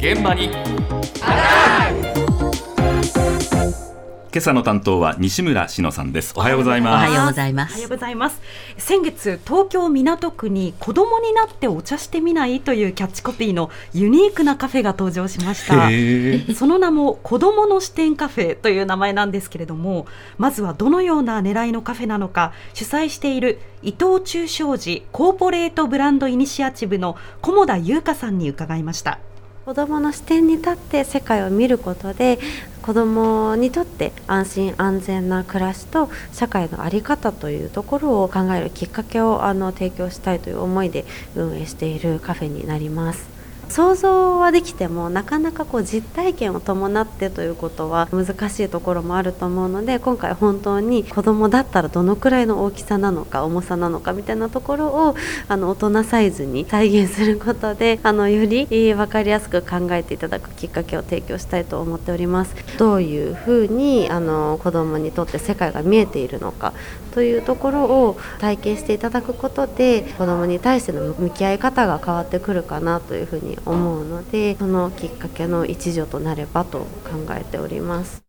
現場に。今朝の担当は西村篠乃さんです。おはようございます。おはようございます。おはようございます。先月東京港区に子供になってお茶してみないというキャッチコピーのユニークなカフェが登場しました。その名も子供の視点カフェという名前なんですけれどもまずはどのような狙いのカフェなのか主催している伊藤忠商事コーポレートブランドイニシアチブの菰田優香さんに伺いました子どもの視点に立って世界を見ることで子どもにとって安心安全な暮らしと社会の在り方というところを考えるきっかけをあの提供したいという思いで運営しているカフェになります。想像はできてもなかなかこう実体験を伴ってということは難しいところもあると思うので今回本当に子供だったらどのくらいの大きさなのか重さなのかみたいなところをあの大人サイズに再現することで あのより分かりやすく考えていただくきっかけを提供したいと思っております。どういうふうにあの子供にとって世界が見えているのかというところを体験していただくことで子供に対しての向き合い方が変わってくるかなというふうに思うのでそのきっかけの一助となればと考えております。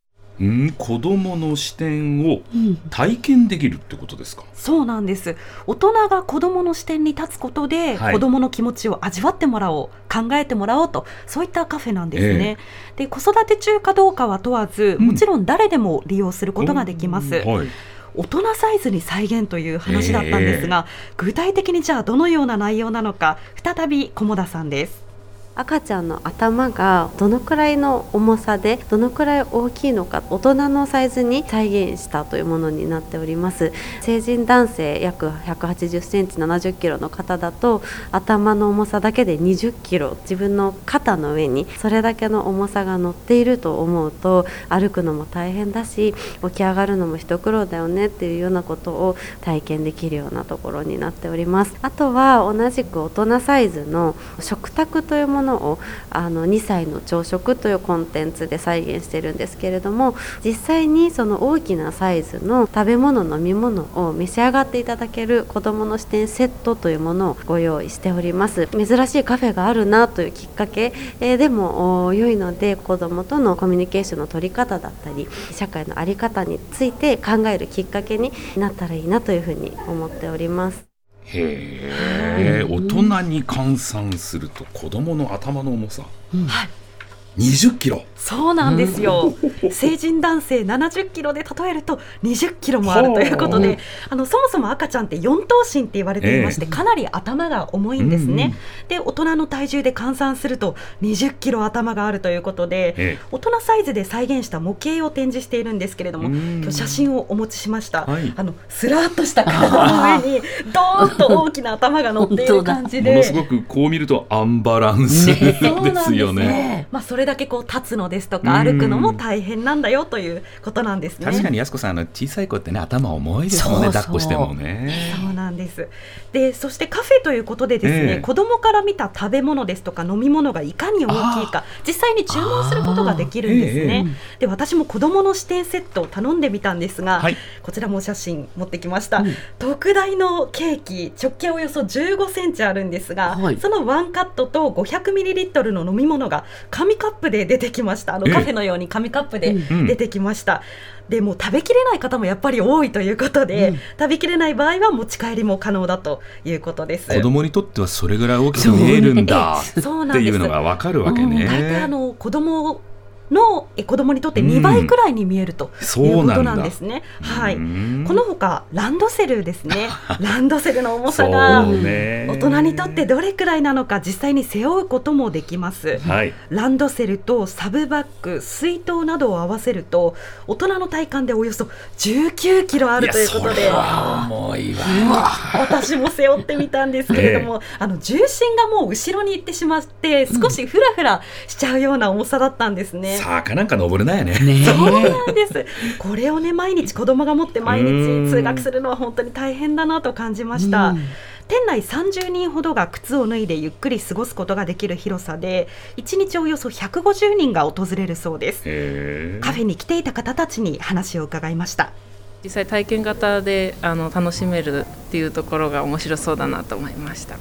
ん子供の視点を体験できるってことですか、うん、そうなんです。大人が子供の視点に立つことで、はい、子供の気持ちを味わってもらおう考えてもらおうとそういったカフェなんですね、えー、で子育て中かどうかは問わずもちろん誰でも利用することができます、うんはい。大人サイズに再現という話だったんですが、えー、具体的にじゃあどのような内容なのか再び菰田さんです赤ちゃんの頭がどのくらいの重さでどのくらい大きいのか大人のサイズに再現したというものになっております。成人男性約180センチ70キロの方だと頭の重さだけで20キロ自分の肩の上にそれだけの重さが乗っていると思うと歩くのも大変だし起き上がるのも一苦労だよねっていうようなことを体験できるようなところになっております。あとは同じく大人サイズの食卓というものものをあの2歳の朝食というコンテンツで再現してるんですけれども実際にその大きなサイズの食べ物飲み物を召し上がっていただける子どもの視点セットというものをご用意しております珍しいカフェがあるなというきっかけ、えでも良いので子どもとのコミュニケーションの取り方だったり社会の在り方について考えるきっかけになったらいいなというふうに思っております。へえ、大人に換算すると子供の頭の重さ、うん、はい20キロ。そうなんですよ、うん、成人男性70キロで例えると20キロもあるということであのそもそも赤ちゃんって4頭身って言われていまして、えー、かなり頭が重いんですね、うんうん、で大人の体重で換算すると20キロ頭があるということで、えー、大人サイズで再現した模型を展示しているんですけれども今日写真をお持ちしました、はい、あのスラーっとした体の上に ドーンと大きな頭が乗っている感じで。ものすごくこう見るとアンバランスですよね。ね。まあ、それだけこう立つのですとか歩くのも大変なんだよということなんですね。確かに安子さんあの小さい子ってね頭重いですもんね抱っこしてもね。そうなんです。でそしてカフェということでですね、えー、子供から見た食べ物ですとか飲み物がいかに大きいか実際に注文することができるんですね。えー、で私も子供の指定セットを頼んでみたんですが、はい、こちらもお写真持ってきました。うん、特大のケーキ直径およそ15センチあるんですが、はい、そのワンカットと500ミリリットルの飲み物が紙カップで出てきました。あのカフェのように紙カップで出てきました。でも食べきれない方もやっぱり多いということで、うん、食べきれない場合は持ち帰りも可能だということです。子供にとってはそれぐらい大きく見えるんだっていうのが分かるわけね。大体あの子供の子供にとって2倍くらいに見えるということなんですね。うん、はい。このほかランドセルですね。ランドセルの重さが大人にとってどれくらいなのか実際に背負うこともできます。はい、ランドセルとサブバッグ、水筒などを合わせると大人の体感でおよそ19キロあるということで。私も背負ってみたんですけれども、あの重心がもう後ろに行ってしまって少しふらふらしちゃうような重さだったんですね。坂なんか登るなやね。ねそうなんです。これをね毎日子供が持って毎日通学するのは本当に大変だなと感じました。店内30人ほどが靴を脱いでゆっくり過ごすことができる広さで1日およそ150人が訪れるそうですカフェに来ていた方たちに話を伺いました実際体験型であの楽しめるっていうところが面白そうだなと思いました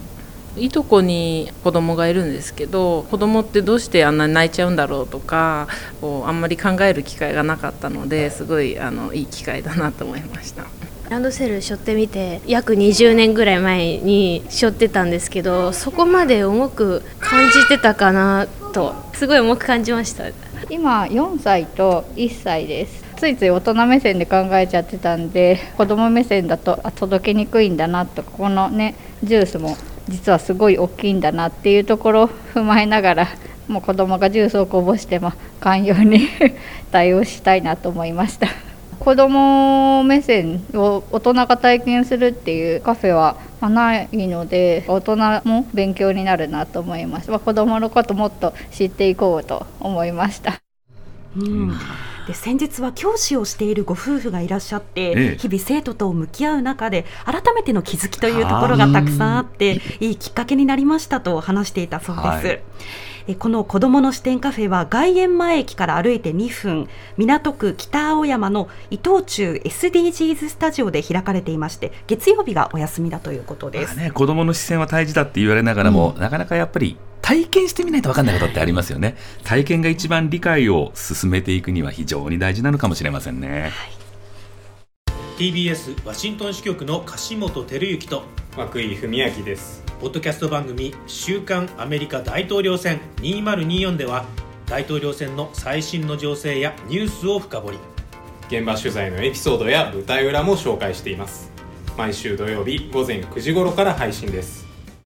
いとこに子供がいるんですけど子供ってどうしてあんなに泣いちゃうんだろうとかこうあんまり考える機会がなかったのですごいあのいい機会だなと思いました。ランドセル背負ってみて約20年ぐらい前に背負ってたんですけどそこまで重く感じてたかなとすごい重く感じました今4歳と1歳ですついつい大人目線で考えちゃってたんで子供目線だとあ届けにくいんだなとこのねジュースも実はすごい大きいんだなっていうところを踏まえながら もう子供がジュースをこぼしても寛容に 対応したいなと思いました。子供目線を大人が体験するっていうカフェはないので大人も勉強になるなと思います、まあ、子供のこともっと知っていこうと思いました。うん。で先日は教師をしているご夫婦がいらっしゃって、ええ、日々生徒と向き合う中で改めての気づきというところがたくさんあってい。いきっかけになりましたと話していたそうです。はい。この子どもの視点カフェは外苑前駅から歩いて2分港区北青山の伊藤忠 SDGs スタジオで開かれていまして月曜日がお休みだということです、ね、子どもの視線は大事だって言われながらも、うん、なかなかやっぱり体験してみないと分かんないことってありますよね。体験が一番理解を進めていくには非常に大事なのかもしれませんね、はい、TBS ワシントン支局の樫本照之と涌井文明です。ポッドキャスト番組「週刊アメリカ大統領選2024」では大統領選の最新の情勢やニュースを深掘り。現場取材のエピソードや舞台裏も紹介しています。毎週土曜日午前9時頃から配信です